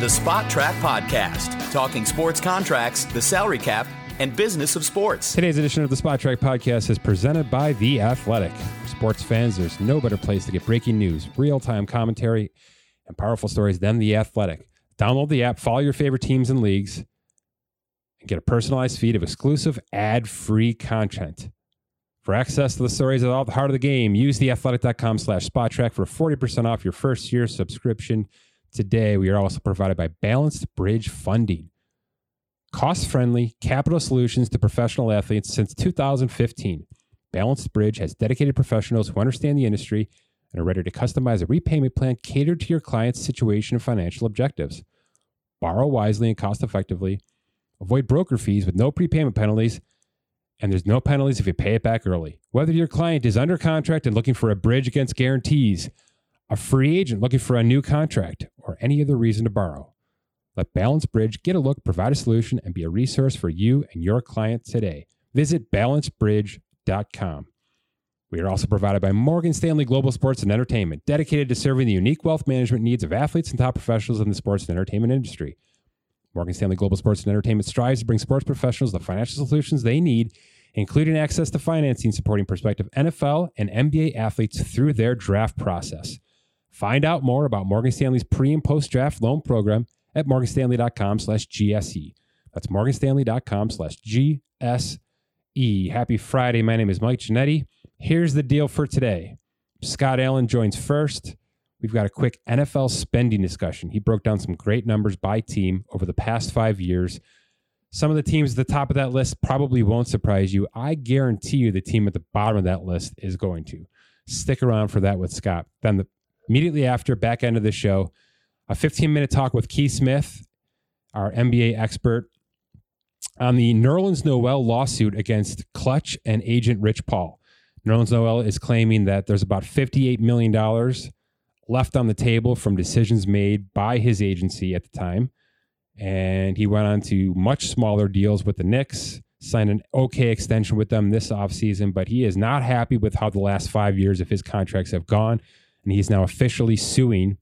The Spotrac Podcast, talking sports contracts, the salary cap, and business of sports. Today's edition of the Spotrac Podcast is presented by The Athletic. For sports fans, there's no better place to get breaking news, real time commentary, and powerful stories than The Athletic. Download the app, follow your favorite teams and leagues, and get a personalized feed of exclusive ad free content. For access to the stories at all the heart of the game, use theathletic.com slash spotrac for 40% off your first year subscription. Today, we are also provided by Balanced Bridge Funding. Cost friendly capital solutions to professional athletes since 2015. Balanced Bridge has dedicated professionals who understand the industry and are ready to customize a repayment plan catered to your client's situation and financial objectives. Borrow wisely and cost effectively. Avoid broker fees with no prepayment penalties and there's no penalties if you pay it back early. Whether your client is under contract and looking for a bridge against guarantees, a free agent looking for a new contract, or any other reason to borrow, let Balance Bridge get a look, provide a solution, and be a resource for you and your client today. Visit balancebridge.com. We are also provided by Morgan Stanley Global Sports and Entertainment, dedicated to serving the unique wealth management needs of athletes and top professionals in the sports and entertainment industry. Morgan Stanley Global Sports and Entertainment strives to bring sports professionals the financial solutions they need, including access to financing supporting prospective NFL and NBA athletes through their draft process. Find out more about Morgan Stanley's pre and post draft loan program at morganstanley.com slash GSE. That's morganstanley.com slash GSE. Happy Friday. My name is Mike Ginnitti. Here's the deal for today. Scott Allen joins first. We've got a quick NFL spending discussion. He broke down some great numbers by team over the past five years. Some of the teams at the top of that list probably won't surprise you. I guarantee you the team at the bottom of that list is going to. Stick around for that with Scott. Then, the, immediately after, back end of the show, a 15 minute talk with Keith Smith, our NBA expert, on the Nerlens Noel lawsuit against Klutch and agent Rich Paul. Nerlens Noel is claiming that there's about $58 million left on the table from decisions made by his agency at the time. And he went on to much smaller deals with the Knicks, signed an okay extension with them this offseason, but he is not happy with how the last five years of his contracts have gone. And he's now officially suing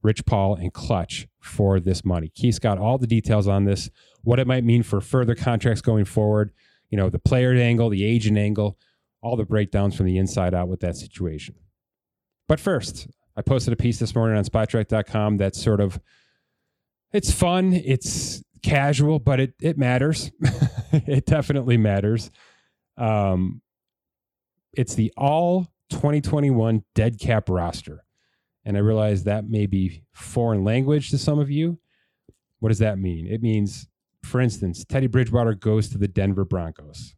Rich Paul and Klutch for this money. Keith's got all the details on this, what it might mean for further contracts going forward, you know, the player angle, the agent angle, all the breakdowns from the inside out with that situation. But first, I posted a piece this morning on spotrac.com that's sort of it's fun, it's casual, but it it matters. it definitely matters. Um it's the all 2021 dead cap roster. And I realize that may be foreign language to some of you. What does that mean? It means, for instance, Teddy Bridgewater goes to the Denver Broncos,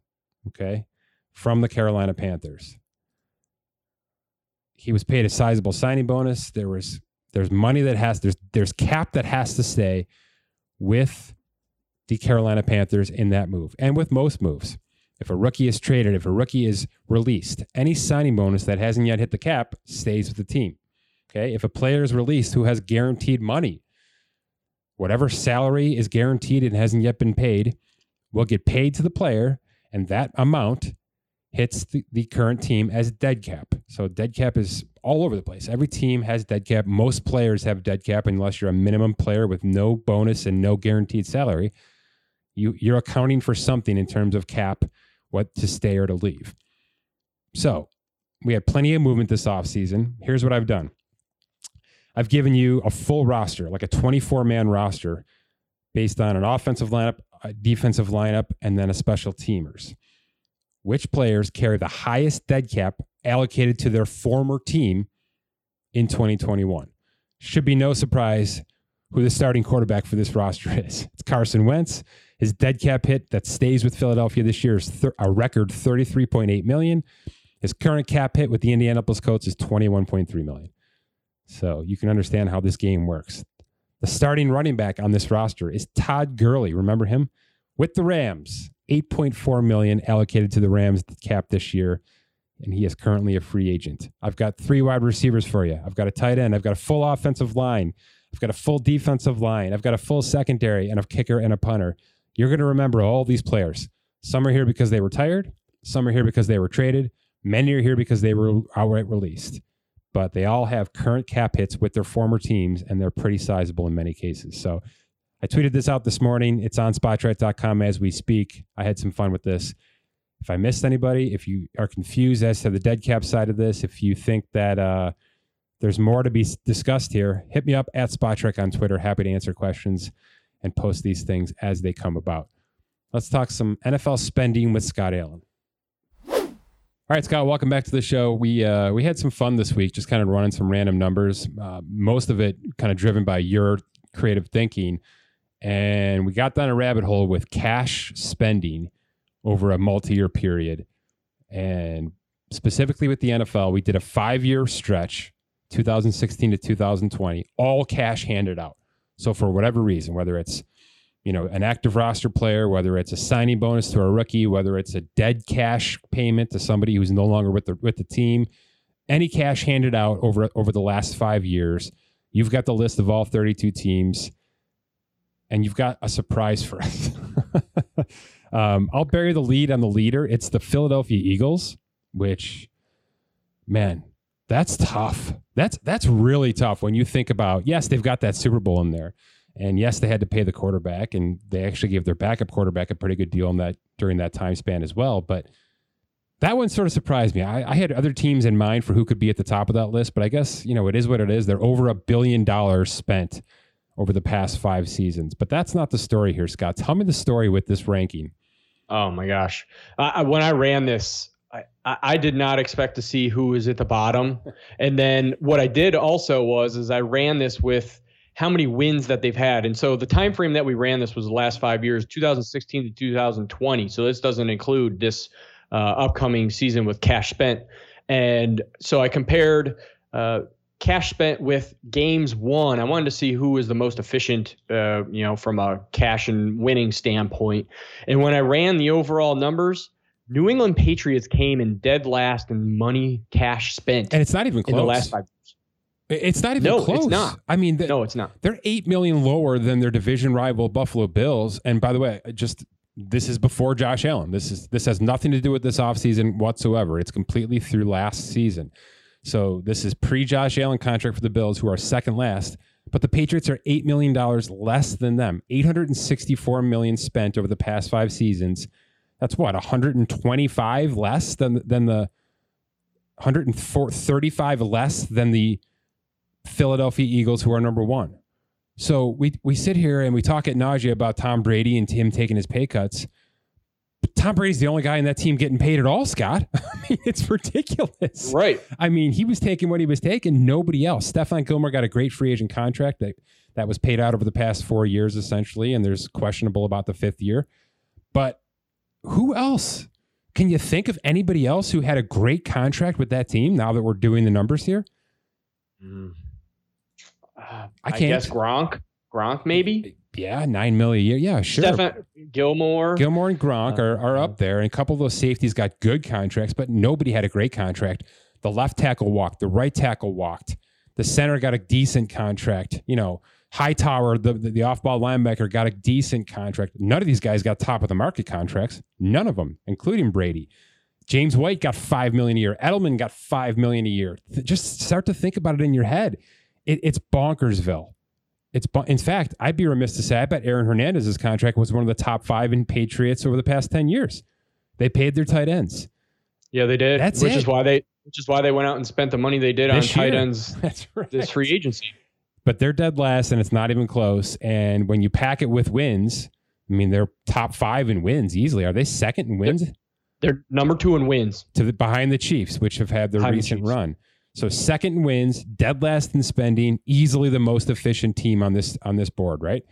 okay, from the Carolina Panthers he was paid a sizable signing bonus. There was there's money that has there's there's cap that has to stay with the Carolina Panthers in that move, and with most moves. If a rookie is traded, if a rookie is released, any signing bonus that hasn't yet hit the cap stays with the team. Okay. If a player is released who has guaranteed money, whatever salary is guaranteed and hasn't yet been paid will get paid to the player, and that amount hits the, the current team as dead cap. So dead cap is all over the place. Every team has dead cap. Most players have dead cap unless you're a minimum player with no bonus and no guaranteed salary. You you're accounting for something in terms of cap, what to stay or to leave. So we had plenty of movement this offseason. Here's what I've done. I've given you a full roster, like a 24 man roster, based on an offensive lineup, a defensive lineup, and then a special teamers which players carry the highest dead cap allocated to their former team in 2021. Should be no surprise who the starting quarterback for this roster is. It's Carson Wentz. His dead cap hit that stays with Philadelphia this year is thir- a record 33.8 million. His current cap hit with the Indianapolis Colts is 21.3 million. So you can understand how this game works. The starting running back on this roster is Todd Gurley. Remember him? With the Rams. 8.4 million allocated to the Rams cap this year, and he is currently a free agent. I've got three wide receivers for you. I've got a tight end. I've got a full offensive line. I've got a full defensive line. I've got a full secondary and a kicker and a punter. You're going to remember all these players. Some are here because they were tired. Some are here because they were traded. Many are here because they were outright released. but they all have current cap hits with their former teams, and they're pretty sizable in many cases. So I tweeted this out this morning. It's on spotrac.com as we speak. I had some fun with this. If I missed anybody, if you are confused as to the dead cap side of this, if you think that uh, there's more to be discussed here, hit me up at Spotrac on Twitter. Happy to answer questions and post these things as they come about. Let's talk some NFL spending with Scott Allen. All right, Scott, welcome back to the show. We uh, we had some fun this week, just kind of running some random numbers. Uh, most of it kind of driven by your creative thinking, and we got down a rabbit hole with cash spending over a multi-year period, and specifically with the NFL, we did a five-year stretch, 2016 to 2020, all cash handed out. So for whatever reason, whether it's you know an active roster player, whether it's a signing bonus to a rookie, whether it's a dead cash payment to somebody who's no longer with the with the team, any cash handed out over over the last five years, you've got the list of all 32 teams, and you've got a surprise for us. um, I'll bury the lead on the leader. It's the Philadelphia Eagles, which, man, that's tough. That's that's really tough when you think about. Yes, they've got that Super Bowl in there and yes, they had to pay the quarterback, and they actually gave their backup quarterback a pretty good deal in that during that time span as well. But that one sort of surprised me. I, I, had other teams in mind for who could be at the top of that list, but I guess you know it is what it is. They're over a billion dollars spent over the past five seasons, but that's not the story here, Scott. Tell me the story with this ranking. Oh my gosh! I, when I ran this, I, I did not expect to see who was at the bottom, and then what I did also was is I ran this with how many wins that they've had. And so the time frame that we ran this was the last five years, 2016 to 2020. So this doesn't include this uh, upcoming season with cash spent. And so I compared uh, cash spent with games won. I wanted to see who was the most efficient, uh, you know, from a cash and winning standpoint. And when I ran the overall numbers, New England Patriots came in dead last in money cash spent. And it's not even close. In the last five years. it's not even no, close. It's not. I mean, the, no, it's not. They're eight million lower than their division rival Buffalo Bills. And by the way, just this is before Josh Allen. This is this has nothing to do with this offseason whatsoever. It's completely through last season. So this is pre Josh Allen contract for the Bills, who are second last. But the Patriots are eight million dollars less than them. Eight hundred and sixty-four million spent over the past five seasons. That's what 125 less than than the 135 less than the Philadelphia Eagles, who are number one. So we we sit here and we talk at nausea about Tom Brady and him taking his pay cuts. But Tom Brady's the only guy in that team getting paid at all, Scott. I mean, it's ridiculous. Right. I mean, he was taking what he was taking, nobody else. Stephon Gilmore got a great free agent contract that, that was paid out over the past four years, essentially, and there's questionable about the fifth year. But who else? Can you think of anybody else who had a great contract with that team now that we're doing the numbers here? Mm. I can't. I guess Gronk. Gronk, maybe. Yeah, nine million a year. Yeah, sure. Stephon Gilmore. Gilmore and Gronk uh, are, are up there, and a couple of those safeties got good contracts, but nobody had a great contract. The left tackle walked. The right tackle walked. The center got a decent contract. You know, Hightower, the, the, the off ball linebacker, got a decent contract. None of these guys got top of the market contracts. None of them, including Brady. James White got five million a year. Edelman got five million a year. Just start to think about it in your head it, it's bonkersville. It's in fact, I'd be remiss to say I bet Aaron Hernandez's contract was one of the top five in Patriots over the past ten years. They paid their tight ends. Yeah, they did. That's which it. is why they which is why they went out and spent the money they did this on tight ends. That's right. This free agency. But they're dead last, and it's not even close. And when you pack it with wins, I mean, they're top five in wins easily. Are they second in wins? They're, they're number two in wins to the, behind the Chiefs, which have had their behind recent the run. So second in wins, dead last in spending, easily the most efficient team on this on this board, right?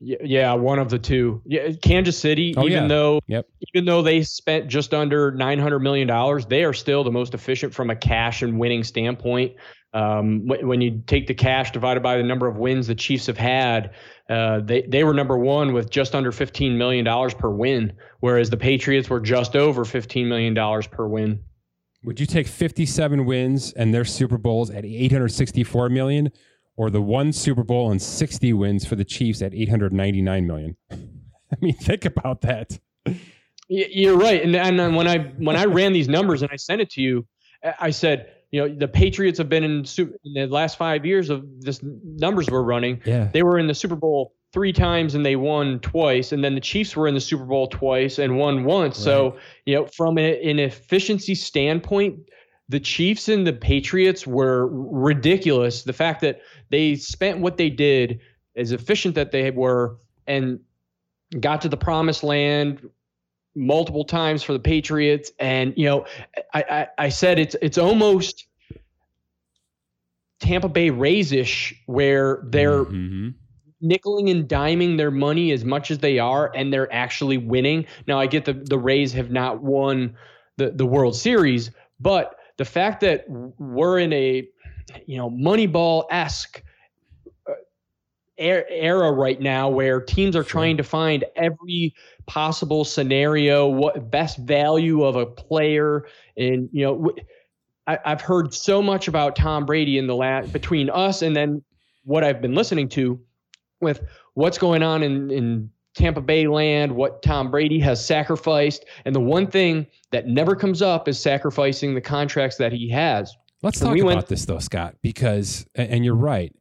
Yeah, one of the two. Yeah, Kansas City, oh, even yeah. though yep. even though they spent just under nine hundred million dollars, they are still the most efficient from a cash and winning standpoint. Um, when you take the cash divided by the number of wins the Chiefs have had, uh, they they were number one with just under fifteen million dollars per win, whereas the Patriots were just over fifteen million dollars per win. Would you take 57 wins and their Super Bowls at 864 million or the one Super Bowl and 60 wins for the Chiefs at 899 million? I mean, think about that. You're right. And, and when I when I ran these numbers and I sent it to you, I said, you know, the Patriots have been in, in the last five years of this numbers we're running. Yeah. They were in the Super Bowl three times and they won twice. And then the Chiefs were in the Super Bowl twice and won once. Right. So, you know, from a, an efficiency standpoint, the Chiefs and the Patriots were ridiculous. The fact that they spent what they did, as efficient that they were, and got to the promised land multiple times for the Patriots. And you know, I I, I said it's it's almost Tampa Bay Rays-ish, where they're mm-hmm. nickeling and diming their money as much as they are, and they're actually winning. Now I get the the Rays have not won the the World Series, but the fact that we're in a you know Moneyball esque uh, era right now where teams are sure. trying to find every possible scenario what best value of a player and you know I, have heard so much about tom brady in the last between us and then what i've been listening to with what's going on in in Tampa Bay land, what Tom Brady has sacrificed. And the one thing that never comes up is sacrificing the contracts that he has. Let's talk we about went, this though, Scott, because and you're right.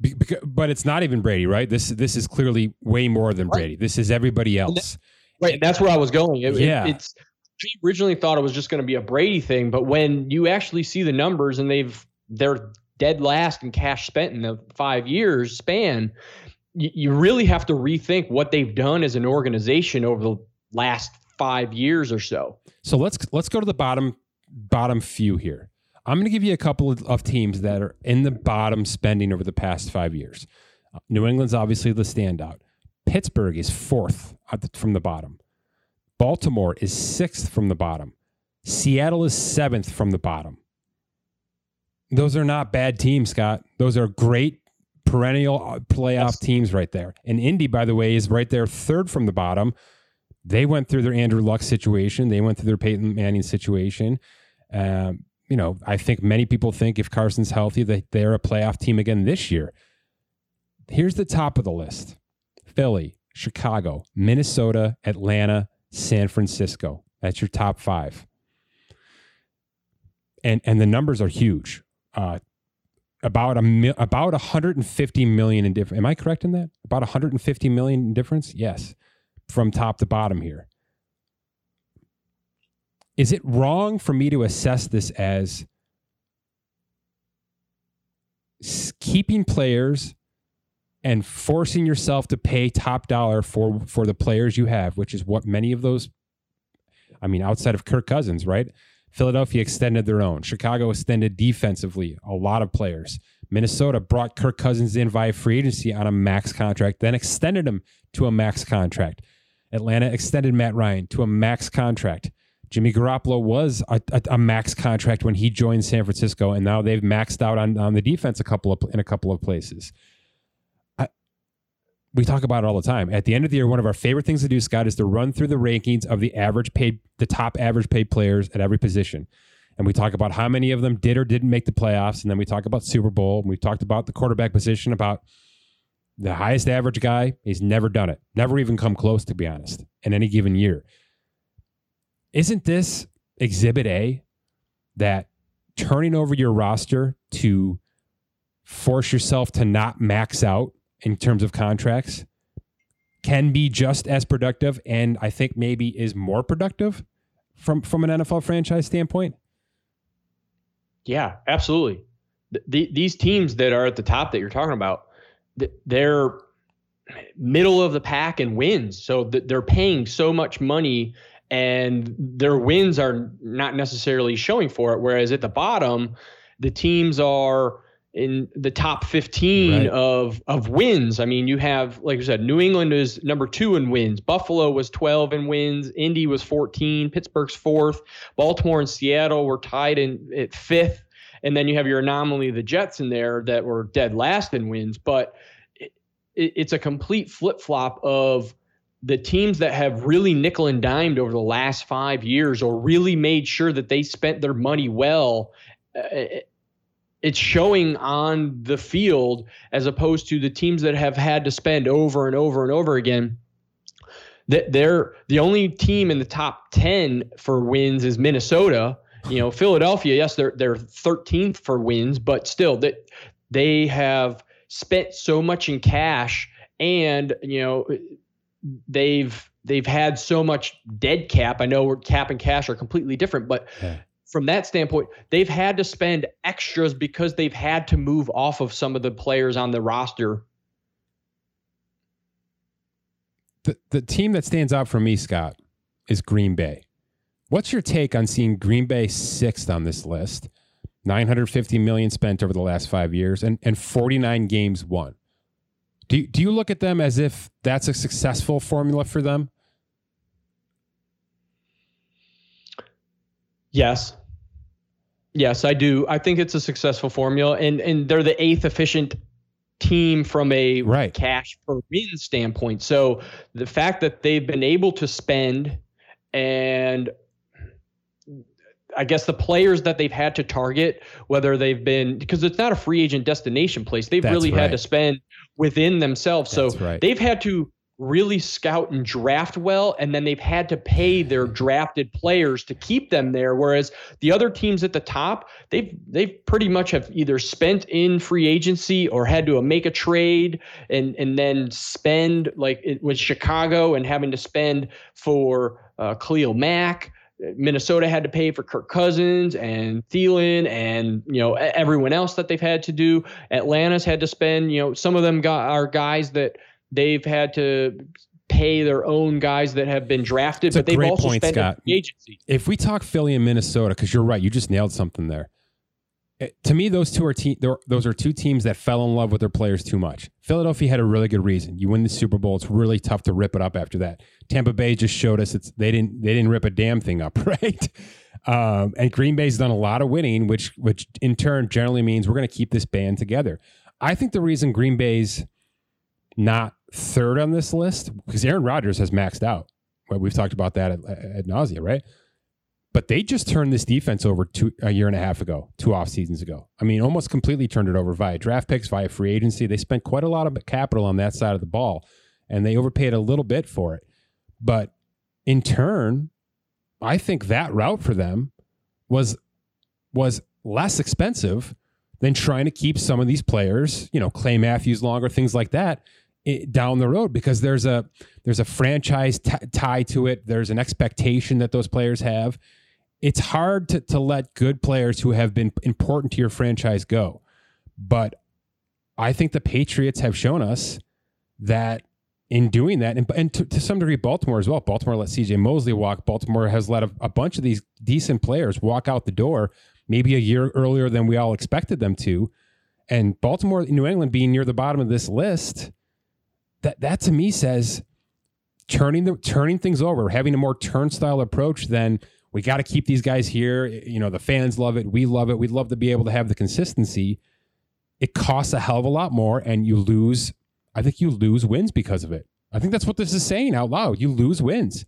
Because, but it's not even Brady, right? This this is clearly way more than right. Brady. This is everybody else. right, that's where I was going. It, yeah, it, it's. He originally thought it was just going to be a Brady thing, but when you actually see the numbers and they've they're dead last in cash spent in the five years span, you, really have to rethink what they've done as an organization over the last five years or so. So let's let's go to the bottom bottom few here. I'm going to give you a couple of, of teams that are in the bottom spending over the past five years. Uh, New England's obviously the standout. Pittsburgh is fourth the, from the bottom. Baltimore is sixth from the bottom. Seattle is seventh from the bottom. Those are not bad teams, Scott. Those are great perennial uh, playoff yes. teams right there. And Indy, by the way, is right there third from the bottom. They went through their Andrew Luck situation. They went through their Peyton Manning situation. Um, you know, I think many people think if Carson's healthy, that they're a playoff team again this year. Here's the top of the list Philly, Chicago, Minnesota, Atlanta, San Francisco. That's your top five. And, and the numbers are huge. Uh, about a about 150 million in difference. Am I correct in that? About 150 million in difference? Yes, from top to bottom here. Is it wrong for me to assess this as keeping players and forcing yourself to pay top dollar for for the players you have, which is what many of those I mean outside of Kirk Cousins, right? Philadelphia extended their own. Chicago extended defensively a lot of players. Minnesota brought Kirk Cousins in via free agency on a max contract, then extended him to a max contract. Atlanta extended Matt Ryan to a max contract. Jimmy Garoppolo was a, a, a, max contract when he joined San Francisco, and now they've maxed out on, on the defense a couple of in a couple of places we talk about it all the time. At the end of the year, one of our favorite things to do, Scott, is to run through the rankings of the average paid, the top average paid players at every position. And we talk about how many of them did or didn't make the playoffs. And then we talk about Super Bowl. And we talked about the quarterback position, about the highest average guy. He's never done it, never even come close, to be honest, in any given year. Isn't this exhibit A that turning over your roster to force yourself to not max out in terms of contracts can be just as productive and I think maybe is more productive from from an NFL franchise standpoint? Yeah, absolutely. The, these teams that are at the top that you're talking about, they're middle of the pack and wins. So they're paying so much money and their wins are not necessarily showing for it. Whereas at the bottom, the teams are in the top 15 right. of of wins. I mean, you have like I said, New England is number 2 in wins. Buffalo was 12 in wins, Indy was 14, Pittsburgh's 4th, Baltimore and Seattle were tied in at 5th, and then you have your anomaly the Jets in there that were dead last in wins, but it, it, it's a complete flip-flop of the teams that have really nickel and dimed over the last 5 years or really made sure that they spent their money well uh, it's showing on the field as opposed to the teams that have had to spend over and over and over again. That they're the only team in the top 10 for wins is Minnesota You know, Philadelphia, yes, they're they're 13th for wins, but still that they have spent so much in cash and you know they've they've had so much dead cap. I know cap and cash are completely different, but yeah. from that standpoint, they've had to spend extras because they've had to move off of some of the players on the roster. The the team that stands out for me, Scott, is Green Bay. What's your take on seeing Green Bay sixth on this list? 950 million spent over the last five years and, and 49 games won. Do, do you look at them as if that's a successful formula for them? Yes. Yes, I do. I think it's a successful formula and and they're the eighth efficient team from a right. cash per win standpoint. So the fact that they've been able to spend and I guess the players that they've had to target, whether they've been because it's not a free agent destination place, they've That's really right. had to spend within themselves. That's so right. they've had to really scout and draft well, and then they've had to pay their drafted players to keep them there. Whereas the other teams at the top, they've they've pretty much have either spent in free agency or had to make a trade and and then spend like with Chicago and having to spend for uh, Khalil Mack Minnesota had to pay for Kirk Cousins and Thielen and you know everyone else that they've had to do. Atlanta's had to spend you know some of them got are guys that they've had to pay their own guys that have been drafted, It's but they've also point, spent agency. If we talk Philly and Minnesota, because you're right, you just nailed something there. Eh, to me, those two are te- those are two teams that fell in love with their players too much. Philadelphia had a really good reason. You win the Super Bowl, it's really tough to rip it up after that. Tampa Bay just showed us it's they didn't they didn't rip a damn thing up, right? Um, and Green Bay's done a lot of winning, which which in turn generally means we're going to keep this band together. I think the reason Green Bay's not third on this list because Aaron Rodgers has maxed out. We've talked about that at, at nausea, right? But they just turned this defense over two, a year and a half ago, two off seasons ago. I mean, almost completely turned it over via draft picks, via free agency. They spent quite a lot of capital on that side of the ball, and they overpaid a little bit for it. But in turn, I think that route for them was was less expensive than trying to keep some of these players, you know, Clay Matthews longer, things like that, it, down the road because there's a there's a franchise t- tie to it. There's an expectation that those players have, it's hard to, to let good players who have been important to your franchise go. But I think the Patriots have shown us that in doing that, and, and to, to, some degree, Baltimore as well. Baltimore let CJ Mosley walk. Baltimore has let a, a, bunch of these decent players walk out the door, maybe a year earlier than we all expected them to. And Baltimore, New England being near the bottom of this list, that that to me says turning the turning things over, having a more turnstile approach than we got to keep these guys here. You know, the fans love it. We love it. We'd love to be able to have the consistency. It costs a hell of a lot more, and you lose. I think you lose wins because of it. I think that's what this is saying out loud. You lose wins.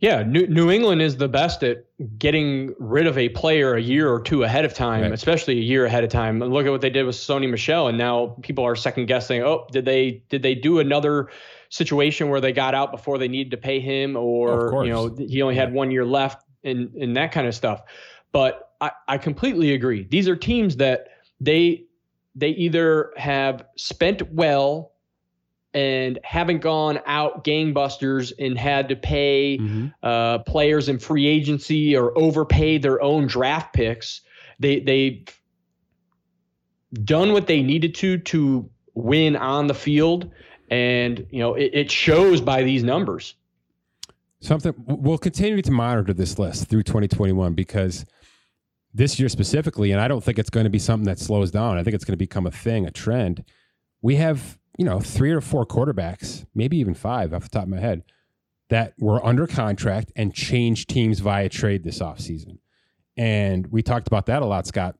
Yeah, New, New England is the best at getting rid of a player a year or two ahead of time, right. especially a year ahead of time. Look at what they did with Sony Michel, and now people are second guessing. Oh, did they did they do another situation where they got out before they needed to pay him, or you know he only had one year left, and and that kind of stuff. But I, I completely agree. These are teams that they they either have spent well and haven't gone out gangbusters and had to pay mm-hmm. uh, players in free agency or overpay their own draft picks. They they've done what they needed to to win on the field, and you know it, it shows by these numbers. Something we'll continue to monitor this list through 2021 because this year specifically, and I don't think it's going to be something that slows down. I think it's going to become a thing, a trend. We have you know three or four quarterbacks, maybe even five off the top of my head, that were under contract and changed teams via trade this offseason. And we talked about that a lot, Scott.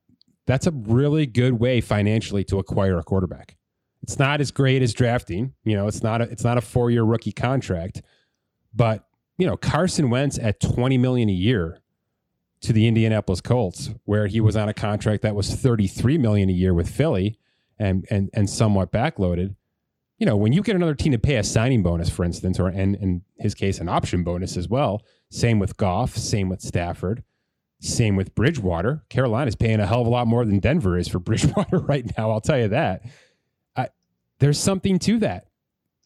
That's a really good way financially to acquire a quarterback. It's not as great as drafting. You know, it's not a, it's not a four year rookie contract, but you know, Carson Wentz at twenty million a year to the Indianapolis Colts, where he was on a contract that was thirty three million a year with Philly, and and and somewhat backloaded. You know, when you get another team to pay a signing bonus, for instance, or in, in his case, an option bonus as well. Same with Goff. Same with Stafford. Same with Bridgewater. Carolina's paying a hell of a lot more than Denver is for Bridgewater right now. I'll tell you that. There's something to that.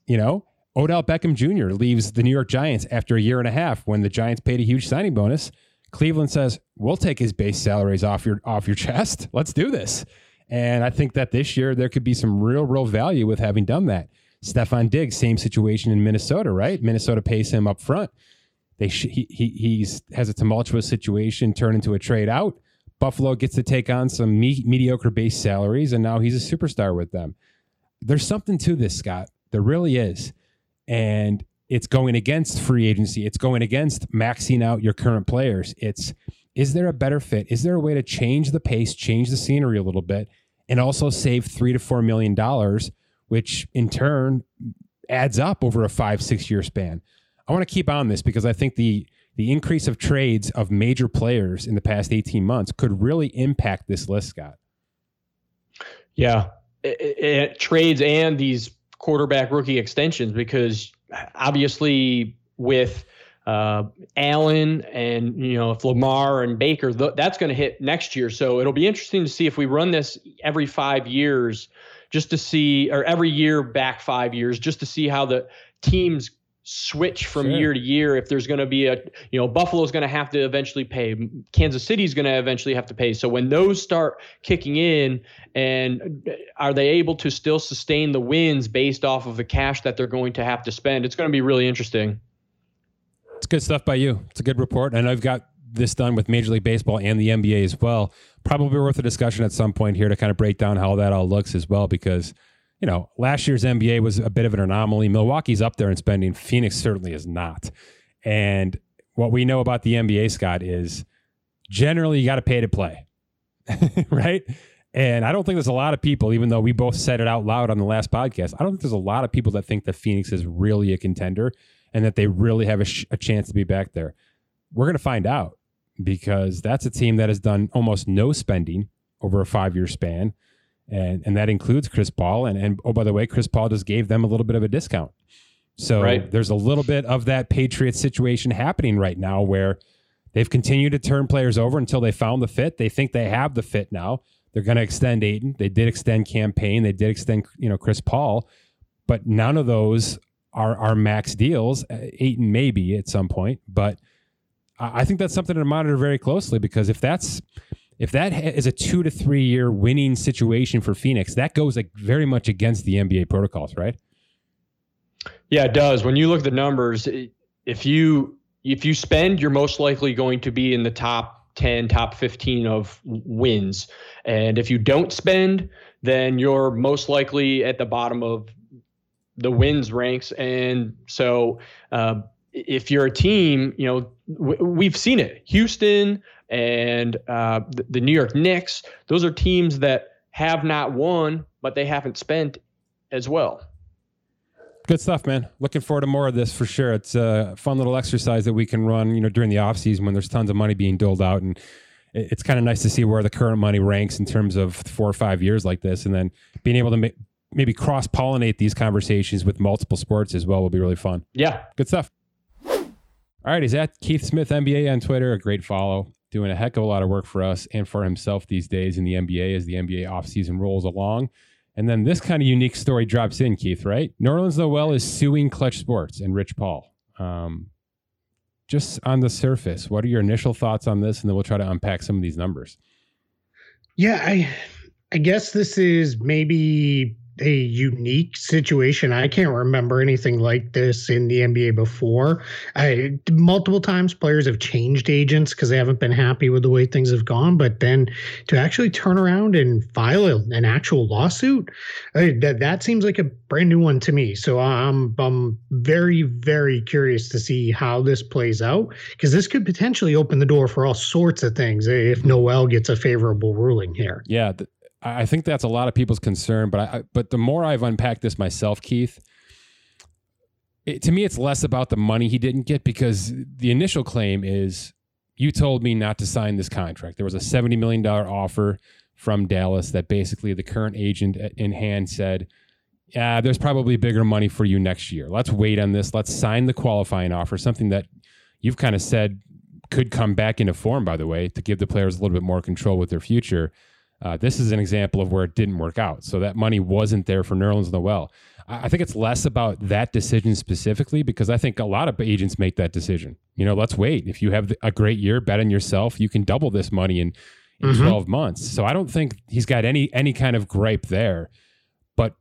You know, Odell Beckham Jr. leaves the New York Giants after a year and a half when the Giants paid a huge signing bonus. Cleveland says, "We'll take his base salaries off your off your chest. Let's do this." And I think that this year there could be some real, real value with having done that. Stefon Diggs, same situation in Minnesota, right? Minnesota pays him up front. They sh- he, he he's has a tumultuous situation turn into a trade out. Buffalo gets to take on some me- mediocre base salaries, and now he's a superstar with them. There's something to this, Scott. There really is, and it's going against free agency. It's going against maxing out your current players. It's is there a better fit? Is there a way to change the pace, change the scenery a little bit, and also save three to four million dollars, which in turn adds up over a five six year span? I want to keep on this because I think the the increase of trades of major players in the past 18 months could really impact this list, Scott. Yeah, it, it, trades and these quarterback rookie extensions because obviously with uh, Allen and you know if Lamar and Baker, th- that's going to hit next year. So it'll be interesting to see if we run this every five years, just to see, or every year back five years, just to see how the teams switch from sure. year to year if there's going to be a you know buffalo's going to have to eventually pay kansas city's going to eventually have to pay. So when those start kicking in and uh, are they able to still sustain the wins based off of the cash that they're going to have to spend? It's going to be really interesting. It's good stuff by you. It's a good report and i've got this done with major league baseball and the nba as well. Probably worth a discussion at some point here to kind of break down how that all looks as well because you know, last year's NBA was a bit of an anomaly. Milwaukee's up there in spending. Phoenix certainly is not. And what we know about the NBA, Scott, is generally you got to pay to play, right? And I don't think there's a lot of people, even though we both said it out loud on the last podcast, I don't think there's a lot of people that think that Phoenix is really a contender and that they really have a, sh- a chance to be back there. We're going to find out because that's a team that has done almost no spending over a five year span and and that includes Chris Paul. And and oh, by the way, Chris Paul just gave them a little bit of a discount. So right. there's a little bit of that Patriots situation happening right now where they've continued to turn players over until they found the fit. They think they have the fit now. They're going to extend Ayton. They did extend Cam Payne. They did extend you know Chris Paul, but none of those are are max deals. Uh, Ayton maybe at some point, but I think that's something to monitor very closely because if that's if that is a two to three year winning situation for Phoenix, that goes like very much against the NBA protocols, right? Yeah, it does. When you look at the numbers, if you if you spend, you're most likely going to be in the top 10, top 15 of wins. And if you don't spend, then you're most likely at the bottom of the wins ranks. And so, uh, if you're a team, you know, w- we've seen it. Houston, and uh, the, the New York Knicks. Those are teams that have not won, but they haven't spent as well. Good stuff, man. Looking forward to more of this for sure. It's a fun little exercise that we can run, you know, during the off season when there's tons of money being doled out, and it's kind of nice to see where the current money ranks in terms of four or five years like this, and then being able to ma- maybe cross pollinate these conversations with multiple sports as well will be really fun. Yeah, good stuff. All right, he's at Keith Smith NBA on Twitter. A great follow doing a heck of a lot of work for us and for himself these days in the NBA as the NBA offseason rolls along. And then this kind of unique story drops in, Keith, right? Nerlens Noel is suing Klutch Sports and Rich Paul. Um, just on the surface, what are your initial thoughts on this? And then we'll try to unpack some of these numbers. Yeah, I I guess this is maybe a unique situation. I can't remember anything like this in the NBA before. I multiple times players have changed agents because they haven't been happy with the way things have gone. But then to actually turn around and file an actual lawsuit, I, that that seems like a brand new one to me. So I'm I'm very very curious to see how this plays out because this could potentially open the door for all sorts of things if Noel gets a favorable ruling here. Yeah. Th- I think that's a lot of people's concern. But I, but the more I've unpacked this myself, Keith, it, to me, it's less about the money he didn't get because the initial claim is you told me not to sign this contract. There was a seventy million dollar offer from Dallas that basically the current agent in hand said, "Yeah, there's probably bigger money for you next year. Let's wait on this. Let's sign the qualifying offer." Something that you've kind of said could come back into form, by the way, to give the players a little bit more control with their future. Uh, this is an example of where it didn't work out. So that money wasn't there for Nerlens Noel. I think it's less about that decision specifically because I think a lot of agents make that decision. You know, let's wait. If you have a great year, bet on yourself. You can double this money in, in mm-hmm. 12 months. So I don't think he's got any any kind of gripe there. But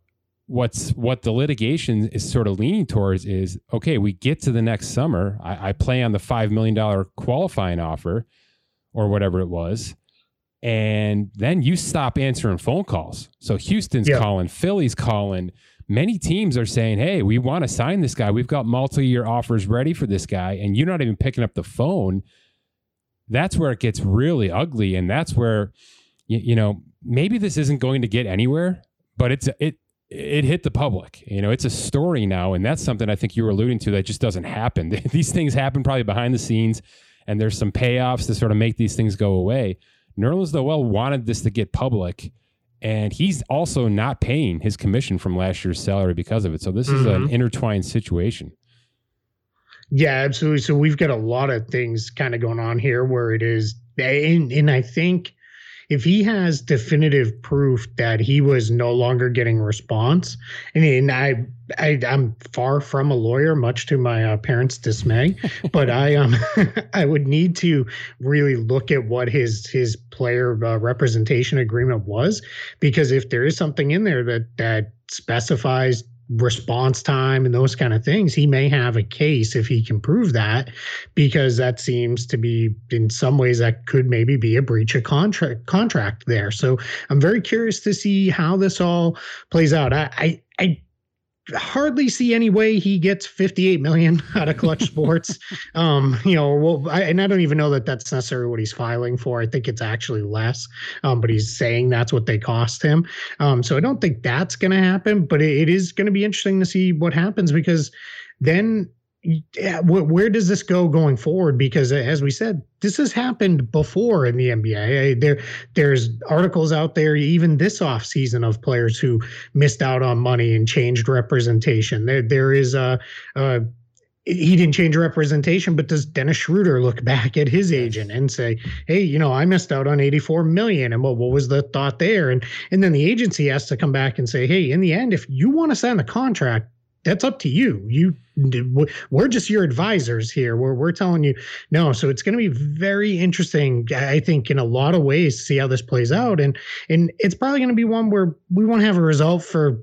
what's what the litigation is sort of leaning towards is okay, we get to the next summer. I, I play on the five million dollar qualifying offer or whatever it was and then you stop answering phone calls. So Houston's yep. calling, Philly's calling, many teams are saying, hey, we want to sign this guy. We've got multi year offers ready for this guy, and you're not even picking up the phone. That's where it gets really ugly. And that's where, you, you know, maybe this isn't going to get anywhere, but it's, it, it hit the public. You know, it's a story now, and that's something I think you were alluding to that just doesn't happen. these things happen probably behind the scenes, and there's some payoffs to sort of make these things go away. Nerlens Noel wanted this to get public, and he's also not paying his commission from last year's salary because of it. So this mm-hmm. is an mm-hmm. intertwined situation. Yeah, absolutely. So we've got a lot of things kind of going on here where it is, and, and I think if he has definitive proof that he was no longer getting response, and, I, I am far from a lawyer, much to my uh, parents' dismay, but I um I would need to really look at what his his player uh, representation agreement was, because if there is something in there that that specifies response time and those kind of things, he may have a case if he can prove that, because that seems to be in some ways that could maybe be a breach of contract contract there. So I'm very curious to see how this all plays out. I I, I hardly see any way he gets 58 million out of Klutch sports. Um you know well I, and i don't even know that that's necessarily what he's filing for. I think it's actually less um but he's saying that's what they cost him. Um so i don't think that's going to happen but it, it is going to be interesting to see what happens because then yeah, where, where, does this go going forward? Because uh, as we said, this has happened before in the NBA. There, there's articles out there even this off season of players who missed out on money and changed representation. There, there is a, a he didn't change representation, but does Dennis Schroeder look back at his agent and say, "Hey, you know, I missed out on 84 million, and what, what was the thought there?" And and then the agency has to come back and say, "Hey, in the end, if you want to sign the contract, that's up to you. You we're just your advisors here. We're we're telling you no. So it's going to be very interesting, I think, in a lot of ways to see how this plays out, and and it's probably going to be one where we won't have a result for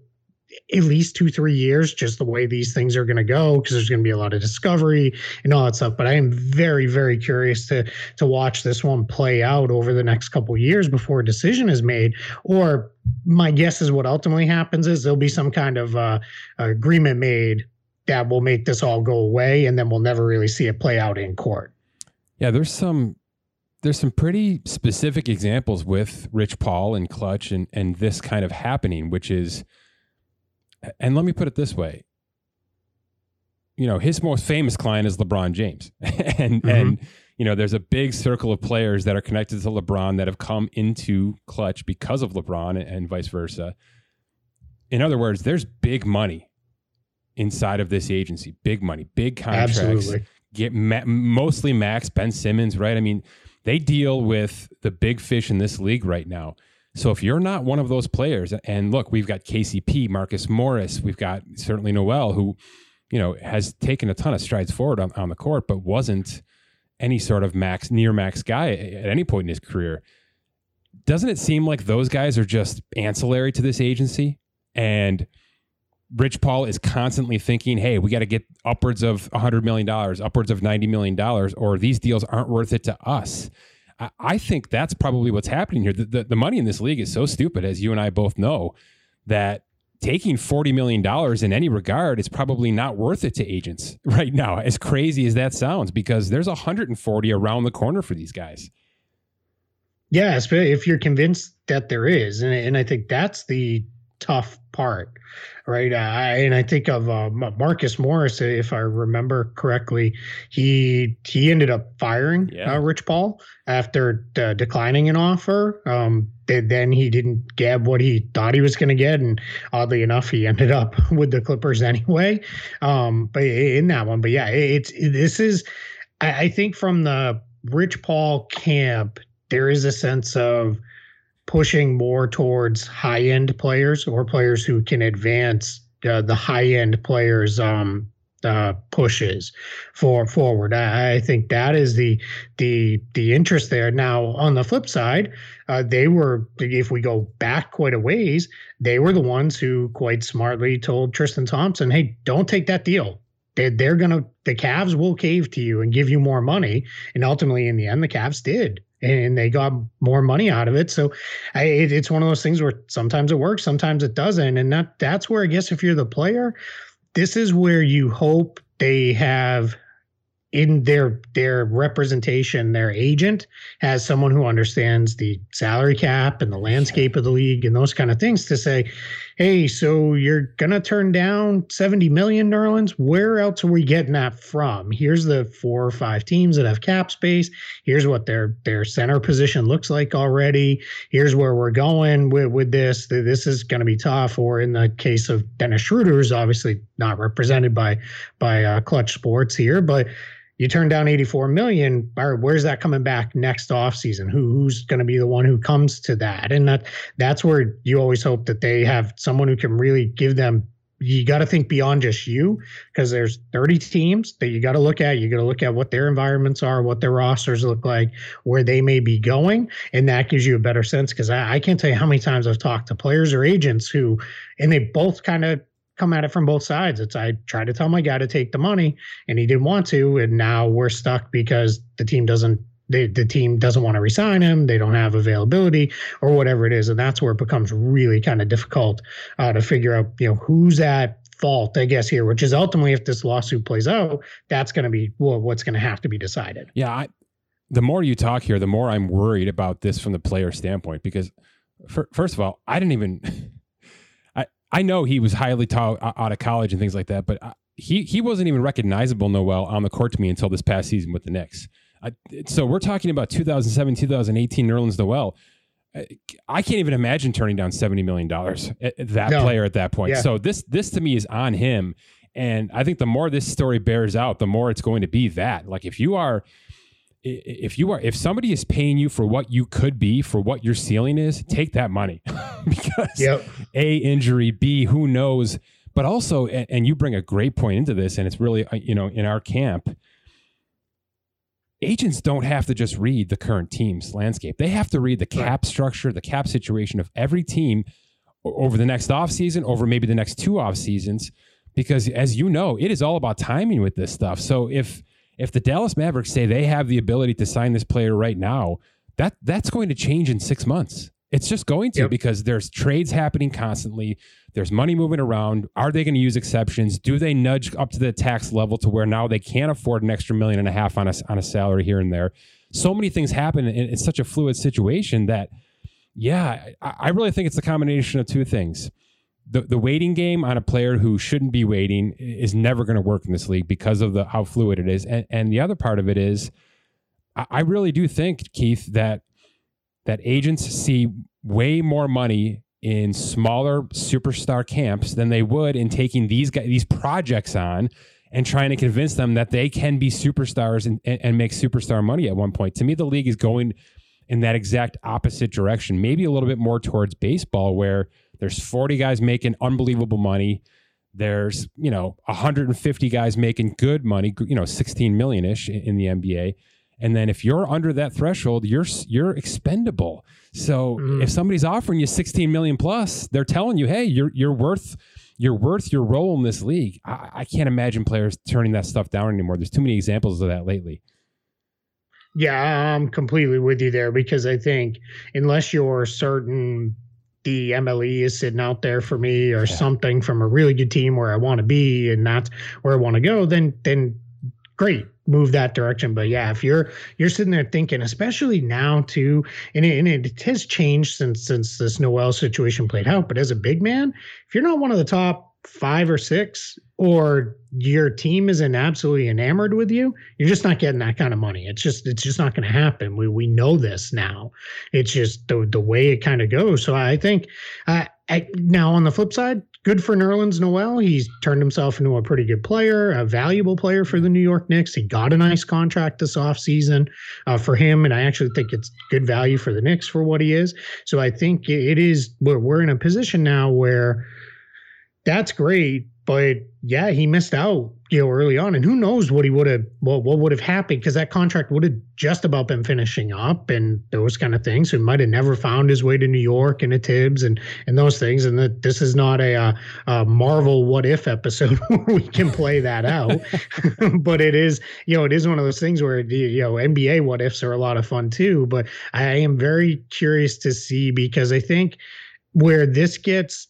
at least two three years just the way these things are going to go because there's going to be a lot of discovery and all that stuff. But i am very very curious to to watch this one play out over the next couple years before a decision is made. Or my guess is what ultimately happens is there'll be some kind of uh, agreement made that will make this all go away and then we'll never really see it play out in court. Yeah there's some there's some pretty specific examples with Rich Paul and Klutch and and this kind of happening, which is and let me put it this way. You know his most famous client is LeBron James. And mm-hmm. and you know there's a big circle of players that are connected to LeBron that have come into Klutch because of LeBron and vice versa. In other words there's big money inside of this agency. Big money big contracts. Absolutely. get ma- mostly max Ben Simmons right? I mean they deal with the big fish in this league right now so if you're not one of those players, and look, we've got KCP, Marcus Morris, we've got certainly Noel, who, you know, has taken a ton of strides forward on, on the court, but wasn't any sort of max, near max guy at any point in his career. Doesn't it seem like those guys are just ancillary to this agency? And Rich Paul is constantly thinking, hey, we got to get upwards of $100 million, upwards of $90 million, or these deals aren't worth it to us. I, think that's probably what's happening here. The, the, the money in this league is so stupid, as you and I both know, that taking $40 million in any regard is probably not worth it to agents right now, as crazy as that sounds, because there's 140 around the corner for these guys. Yeah, if you're convinced that there is. And, and I think that's the tough part, right? I, and I think of uh, Marcus Morris, if I remember correctly, he he ended up firing yeah. uh, Rich Paul after uh, declining an offer. Um, then he didn't get what he thought he was going to get, and oddly enough, he ended up with the Clippers anyway. Um, but in that one, but yeah, it's it, this is, I, I think from the Rich Paul camp, there is a sense of pushing more towards high end players or players who can advance uh, the high end players um, uh, pushes for forward. I, I, think that is the the the interest there. Now on the flip side, uh, they were if we go back quite a ways, they were the ones who quite smartly told Tristan Thompson, "Hey, don't take that deal. They, they're gonna the Cavs will cave to you and give you more money." And ultimately, in the end, the Cavs did and they got more money out of it. So I, it, it's one of those things where sometimes it works, sometimes it doesn't, and that that's where I guess if you're the player, this is where you hope they have in their their representation their agent as someone who understands the salary cap and the landscape of the league and those kind of things to say hey, so you're gonna turn down 70 million Nerlens? Where else are we getting that from? Here's the four or five teams that have cap space. Here's what their their center position looks like already. Here's where we're going with, with this. This is gonna be tough. Or in the case of Dennis Schroeder, who's obviously not represented by by uh, Klutch Sports here, but you turn down 84 million where's that coming back next offseason? Who, who's going to be the one who comes to that? And that that's where you always hope that they have someone who can really give them you got to think beyond just you because there's 30 teams that you got to look at. You got to look at what their environments are what their rosters look like where they may be going and that gives you a better sense. Because I, I can't tell you how many times i've talked to players or agents who and they both kind of come at it from both sides. It's I tried to tell my guy to take the money and he didn't want to, and now we're stuck because the team doesn't they, the team doesn't want to resign him, they don't have availability or whatever it is, and that's where it becomes really kind of difficult uh, to figure out you know who's at fault, I guess here, which is ultimately if this lawsuit plays out, that's going to be well, what's going to have to be decided. Yeah, I, the more you talk here, the more I'm worried about this from the player standpoint because. First of all, I didn't even I know he was highly taught out of college and things like that, but uh, he he wasn't even recognizable Noel on the court to me until this past season with the Knicks. I, so we're talking about 2007, 2018 Nerlens Noel. Uh, I can't even imagine turning down seventy million dollars uh, uh, that no. player at that point. Yeah. So this this to me is on him, and I think the more this story bears out, the more it's going to be that. Like if you are if you are if somebody is paying you for what you could be for what your ceiling is take that money. Because yep. a injury b who knows? But also and you bring a great point into this and it's really uh, you know in our camp agents don't have to just read the current team's landscape. They have to read the cap structure the cap situation of every team over the next off season over maybe the next two off seasons because as you know it is all about timing with this stuff. So if if the Dallas Mavericks say they have the ability to sign this player right now, that that's going to change in six months. It's just going to yep. because there's trades happening constantly. There's money moving around. Are they going to use exceptions? Do they nudge up to the tax level to where now they can't afford an extra million and a half on a, on a salary here and there? So many things happen. And it's such a fluid situation that, yeah, I, I really think it's a combination of two things the, the waiting game on a player who shouldn't be waiting is never going to work in this league because of the how fluid it is. And, and the other part of it is, I, I really do think Keith that that agents see way more money in smaller superstar camps than they would in taking these guys, these projects on and trying to convince them that they can be superstars and, and, and make superstar money at one point. To me, the league is going in that exact opposite direction, maybe a little bit more towards baseball, where there's 40 guys making unbelievable money. There's, you know, 150 guys making good money, you know, 16 million ish in the NBA. And then if you're under that threshold, you're you're expendable. So mm. if somebody's offering you 16 million plus, they're telling you, hey, you're you're worth you're worth your role in this league. I, I can't imagine players turning that stuff down anymore. There's too many examples of that lately. Yeah, I'm completely with you there because I think unless you're certain the MLE is sitting out there for me or yeah. something from a really good team where I want to be and that's where I want to go, then then great move that direction but yeah if you're you're sitting there thinking especially now too and it, and it has changed since since this noel situation played out but as a big man if you're not one of the top five or six, or your team isn't absolutely enamored with you, you're just not getting that kind of money. It's just it's just not going to happen. We we know this now. It's just the the way it kind of goes. So I think uh, I, now on the flip side, good for Nerlens Noel. He's turned himself into a pretty good player, a valuable player for the New York Knicks. He got a nice contract this offseason uh, for him, and I actually think it's good value for the Knicks for what he is. So I think it is. We're, we're in a position now where that's great but yeah, he missed out, you know, early on, and who knows what he would have, what what would have happened because that contract would have just about been finishing up and those kind of things. So he might have never found his way to New York and to Thibs and and those things. And that this is not a, a, a Marvel what if episode where we can play that out, but it is, you know, it is one of those things where you know NBA what ifs are a lot of fun too. But I am very curious to see because I think where this gets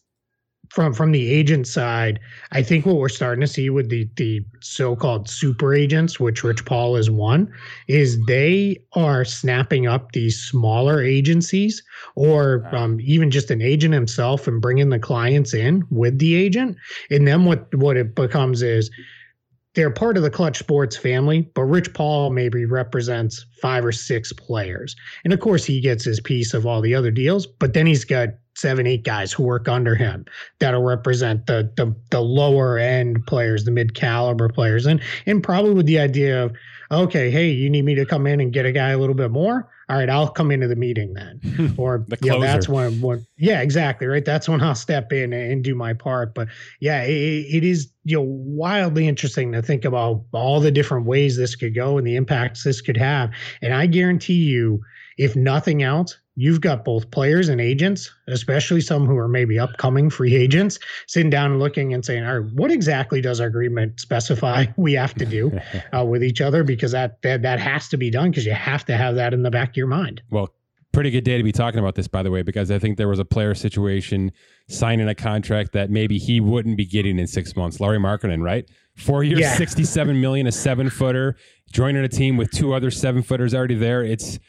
from from the agent side, I think what we're starting to see with the the so-called super agents, which Rich Paul is one, is they are snapping up these smaller agencies or um, even just an agent himself and bringing the clients in with the agent. And then what what it becomes is they're part of the Klutch Sports family, but Rich Paul maybe represents five or six players. And of course, he gets his piece of all the other deals, but then he's got seven, eight guys who work under him that'll represent the the, the lower end players, the mid caliber players, and and probably with the idea of, okay, hey, you need me to come in and get a guy a little bit more. All right, I'll come into the meeting then, or the yeah, that's when, when yeah, exactly right. That's when I'll step in and do my part. But yeah, it, it is you know wildly interesting to think about all the different ways this could go and the impacts this could have. And I guarantee you, if nothing else, you've got both players and agents, especially some who are maybe upcoming free agents, sitting down and looking and saying, "All right, what exactly does our agreement specify we have to do uh, with each other?" Because that that that has to be done because you have to have that in the back of your mind. Well, pretty good day to be talking about this, by the way, because I think there was a player situation signing a contract that maybe he wouldn't be getting in six months. Lauri Markkanen, right? Four years, yeah. sixty-seven million, a seven-footer, joining a team with two other seven-footers already there. It's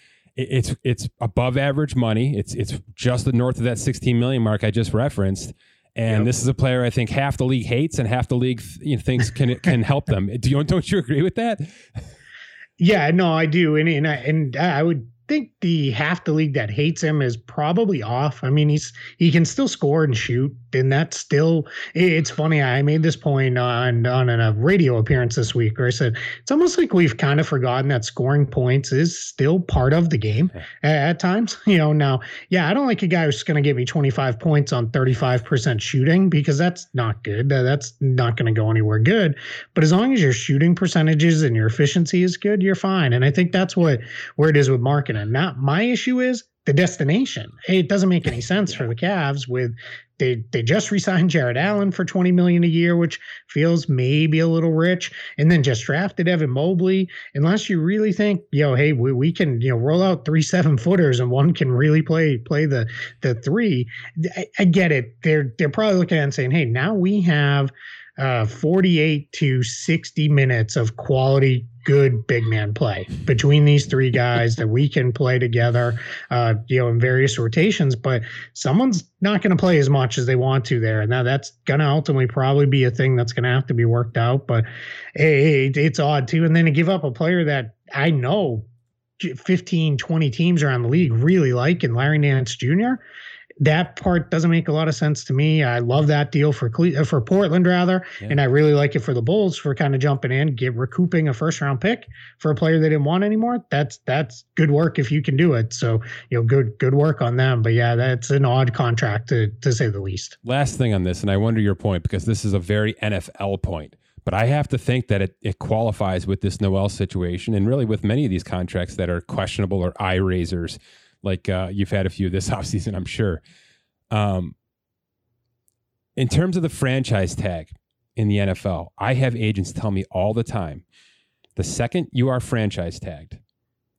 it's it's above average money. It's it's just the north of that 16 million mark I just referenced. And yep. this is a player I think half the league hates and half the league you know, thinks can can help them. Do you don't you agree with that? Yeah, no, I do, and and I, and I would think the half the league that hates him is probably off. I mean, he's he can still score and shoot, and that's still. It's funny. I made this point on on a radio appearance this week where I said it's almost like we've kind of forgotten that scoring points is still part of the game at, at times. You know, now, yeah, I don't like a guy who's going to give me 25 points on 35% shooting because that's not good. That's not going to go anywhere good. But as long as your shooting percentages and your efficiency is good, you're fine. And I think that's what where it is with Markkanen not my issue is the destination. Hey, it doesn't make any sense for the Cavs with they they just re-signed Jarrett Allen for 20 million a year, which feels maybe a little rich, and then just drafted Evan Mobley. Unless you really think, you know, hey, we, we can, you know, roll out three seven footers and one can really play play the the three. I, I get it. They're they're probably looking at and saying, hey, now we have uh, 48 to 60 minutes of quality good big man play between these three guys that we can play together, uh, you know, in various rotations. But someone's not going to play as much as they want to there. And now that's going to ultimately probably be a thing that's going to have to be worked out. But hey, it's odd too. And then to give up a player that I know 15, 20 teams around the league really like and Larry Nance Jr that part doesn't make a lot of sense to me. I love that deal for Cle- uh, for Portland rather, yeah. and I really like it for the Bulls for kind of jumping in, get recouping a first round pick for a player they didn't want anymore. That's that's good work if you can do it. So you know, good good work on them. But yeah, that's an odd contract to to say the least. Last thing on this, and I wonder your point because this is a very NFL point. But I have to think that it, it qualifies with this Noel situation and really with many of these contracts that are questionable or eye raisers like uh, you've had a few this offseason, I'm sure. Um, in terms of the franchise tag in the NFL, I have agents tell me all the time the second you are franchise tagged,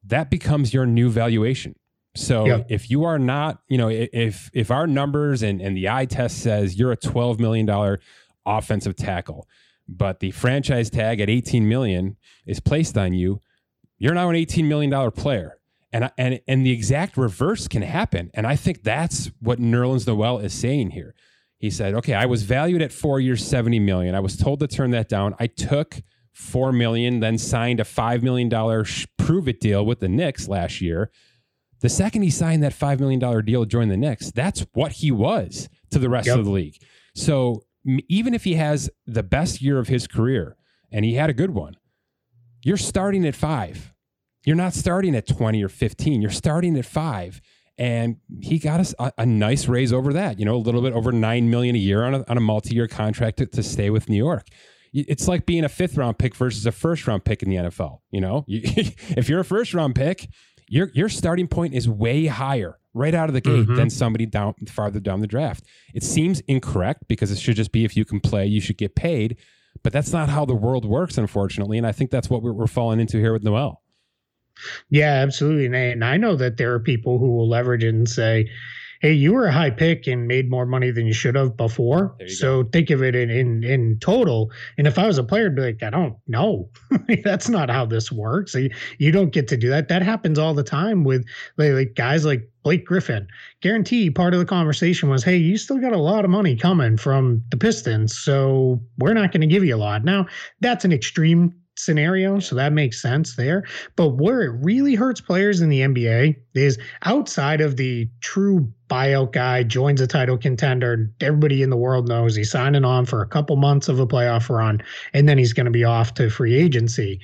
that becomes your new valuation. So yep. if you are not, you know, if if our numbers and, and the eye test says you're a $12 million offensive tackle, but the franchise tag at 18 million is placed on you, you're now an $18 million player. And, and, and the exact reverse can happen. And I think that's what Nerlens Noel is saying here. He said, okay, I was valued at four years, 70 million. I was told to turn that down. I took four million, then signed a $5 million prove it deal with the Knicks last year. The second he signed that $5 million deal to join the Knicks, that's what he was to the rest yep. of the league. So even if he has the best year of his career, and he had a good one, you're starting at five. You're not starting at 20 or 15. You're starting at five. And he got a, a nice raise over that, you know, a little bit over nine million a year on a, on a multi-year contract to, to stay with New York it's like being a fifth round pick versus a first round pick in the NFL. You know, if you're a first round pick, your your starting point is way higher right out of the gate mm-hmm. than somebody down farther down the draft. It seems incorrect because it should just be if you can play, you should get paid. But that's not how the world works, unfortunately. And I think that's what we're, we're falling into here with Noel. Yeah, absolutely. And I, and I know that there are people who will leverage it and say, hey, you were a high pick and made more money than you should have before. So go. think of it in, in in total. And if I was a player, I'd be like, I don't know. That's not how this works. You, you don't get to do that. That happens all the time with like, like guys like Blake Griffin. Guarantee part of the conversation was, hey, you still got a lot of money coming from the Pistons, so we're not going to give you a lot. Now, that's an extreme scenario, so that makes sense there. But where it really hurts players in the NBA is outside of the true buyout guy joins a title contender. Everybody in the world knows he's signing on for a couple months of a playoff run, and then he's going to be off to free agency.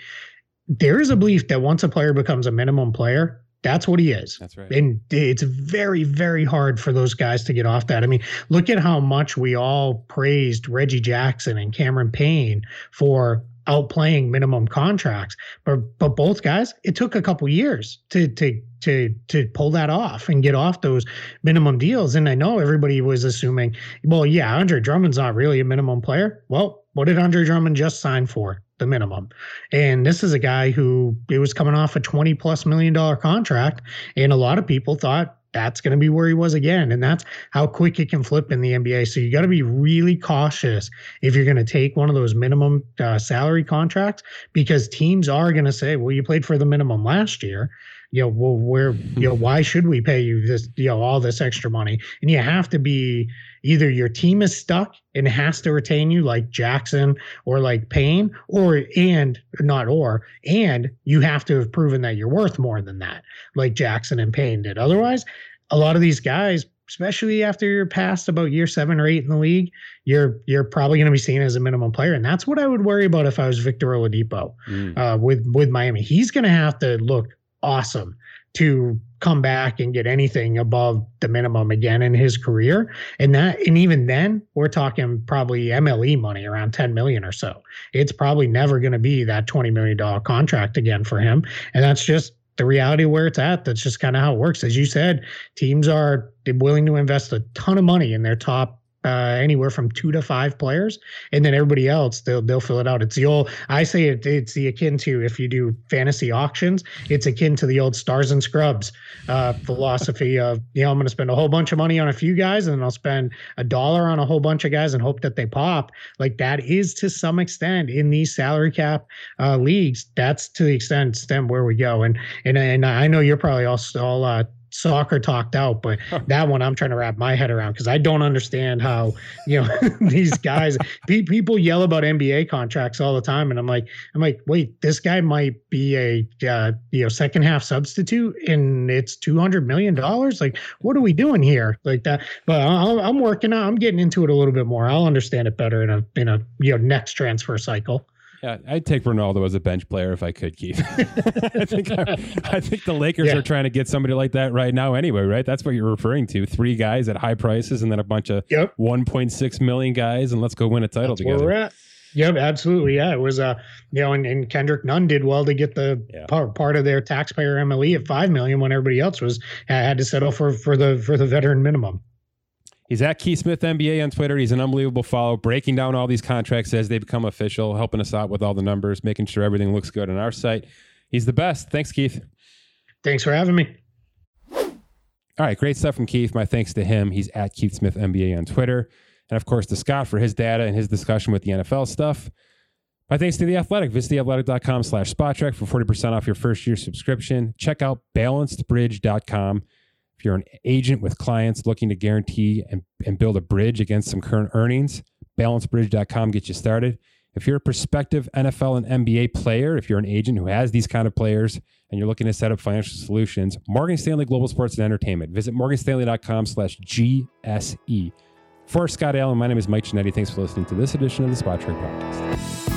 There is a belief that once a player becomes a minimum player, that's what he is. That's right. And it's very, very hard for those guys to get off that. I mean, look at how much we all praised Reggie Jackson and Cameron Payne for outplaying minimum contracts. But but both guys, it took a couple years to to to to pull that off and get off those minimum deals. And I know everybody was assuming, well, yeah, Andre Drummond's not really a minimum player. Well, what did Andre Drummond just sign for? The minimum. And this is a guy who it was coming off a 20 plus million dollar contract. And a lot of people thought that's going to be where he was again. And that's how quick it can flip in the NBA. So you got to be really cautious if you're going to take one of those minimum uh, salary contracts because teams are going to say, well, you played for the minimum last year you know, well, where, you know, why should we pay you this, you know, all this extra money? And you have to be either your team is stuck and has to retain you, like Jackson or like Payne, or and not or, and you have to have proven that you're worth more than that, like Jackson and Payne did. Otherwise, a lot of these guys especially after you're past about year seven or eight in the league, you're you're probably going to be seen as a minimum player, and that's what I would worry about if I was Victor Oladipo mm. uh, with with Miami. He's going to have to look awesome to come back and get anything above the minimum again in his career. And that and even then, we're talking probably MLE money around 10 million or so. It's probably never going to be that 20 million dollar contract again for him. And that's just the reality of where it's at. That's just kind of how it works. As you said, teams are willing to invest a ton of money in their top uh, anywhere from two to five players, and then everybody else they'll they'll fill it out. It's the old I say it, it's the akin to if you do fantasy auctions, it's akin to the old stars and scrubs uh, philosophy of you know I'm going to spend a whole bunch of money on a few guys, and then I'll spend a dollar on a whole bunch of guys and hope that they pop. Like that is to some extent in these salary cap uh, leagues. That's to the extent, extent where we go. And and and I know you're probably all uh, soccer talked out, but that one I'm trying to wrap my head around because I don't understand how you know these guys. people yell about NBA contracts all the time, and I'm like, I'm like, wait, this guy might be a uh, you know second half substitute, and it's two hundred million dollars. Like, what are we doing here? Like that. But i am working on. I'm getting into it a little bit more. I'll understand it better in a in a you know next transfer cycle. Yeah, I'd take Ronaldo as a bench player if I could, Keith. I think I, I, think the Lakers yeah. are trying to get somebody like that right now anyway, right? That's what you're referring to. Three guys at high prices and then a bunch of yep. 1.6 million guys and let's go win a title That's together. Where we're at. Yep, absolutely. Yeah, it was uh, you know, and, and Kendrick Nunn did well to get the yeah. part, part of their taxpayer MLE at five million when everybody else was had to settle for for the for the veteran minimum. He's at Keith Smith NBA on Twitter. He's an unbelievable follow, breaking down all these contracts as they become official, helping us out with all the numbers, making sure everything looks good on our site. He's the best. Thanks, Keith. Thanks for having me. All right, great stuff from Keith. My thanks to him. He's at Keith Smith NBA on Twitter. And of course, to Scott for his data and his discussion with the NFL stuff. My thanks to The Athletic. Visit theathletic.com slash Spotrac for 40% off your first year subscription. Check out balancedbridge.com if you're an agent with clients looking to guarantee and, and build a bridge against some current earnings, balancebridge.com gets you started. If you're a prospective NFL and NBA player, if you're an agent who has these kind of players and you're looking to set up financial solutions, Morgan Stanley Global Sports and Entertainment. Visit morganstanley.com slash GSE. For Scott Allen, my name is Mike Ginnitti. Thanks for listening to this edition of the Spotrac Podcast.